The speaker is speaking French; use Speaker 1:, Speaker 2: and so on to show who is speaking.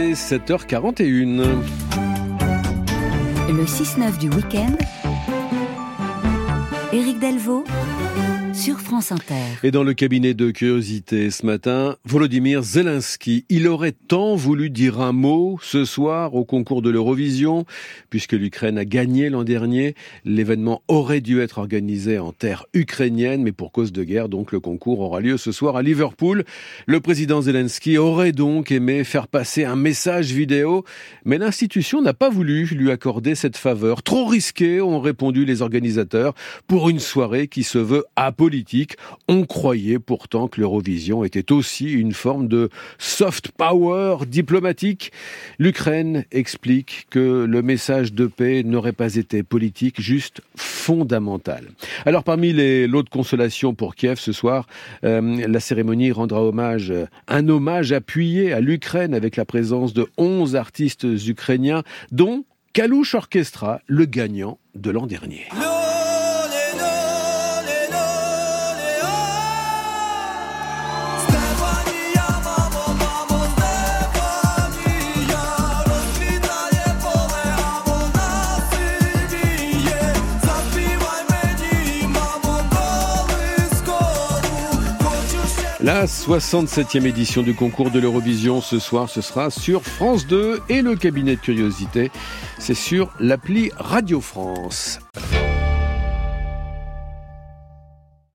Speaker 1: est 7h41.
Speaker 2: Le 6-9 du week-end. Éric Delvaux
Speaker 1: Et dans le cabinet de curiosité ce matin, Volodymyr Zelensky, il aurait tant voulu dire un mot ce soir au concours de l'Eurovision, puisque l'Ukraine a gagné l'an dernier. L'événement aurait dû être organisé en terre ukrainienne, mais pour cause de guerre, donc le concours aura lieu ce soir à Liverpool. Le président Zelensky aurait donc aimé faire passer un message vidéo, mais l'institution n'a pas voulu lui accorder cette faveur. Trop risqué, ont répondu les organisateurs, pour une soirée qui se veut apolitique on croyait pourtant que l'Eurovision était aussi une forme de soft power diplomatique. L'Ukraine explique que le message de paix n'aurait pas été politique, juste fondamental. Alors parmi les lots de consolation pour Kiev ce soir, euh, la cérémonie rendra hommage, un hommage appuyé à l'Ukraine avec la présence de 11 artistes ukrainiens, dont Kalouche Orchestra, le gagnant de l'an dernier. La 67e édition du concours de l'Eurovision ce soir, ce sera sur France 2 et le cabinet de curiosité, c'est sur l'appli Radio France.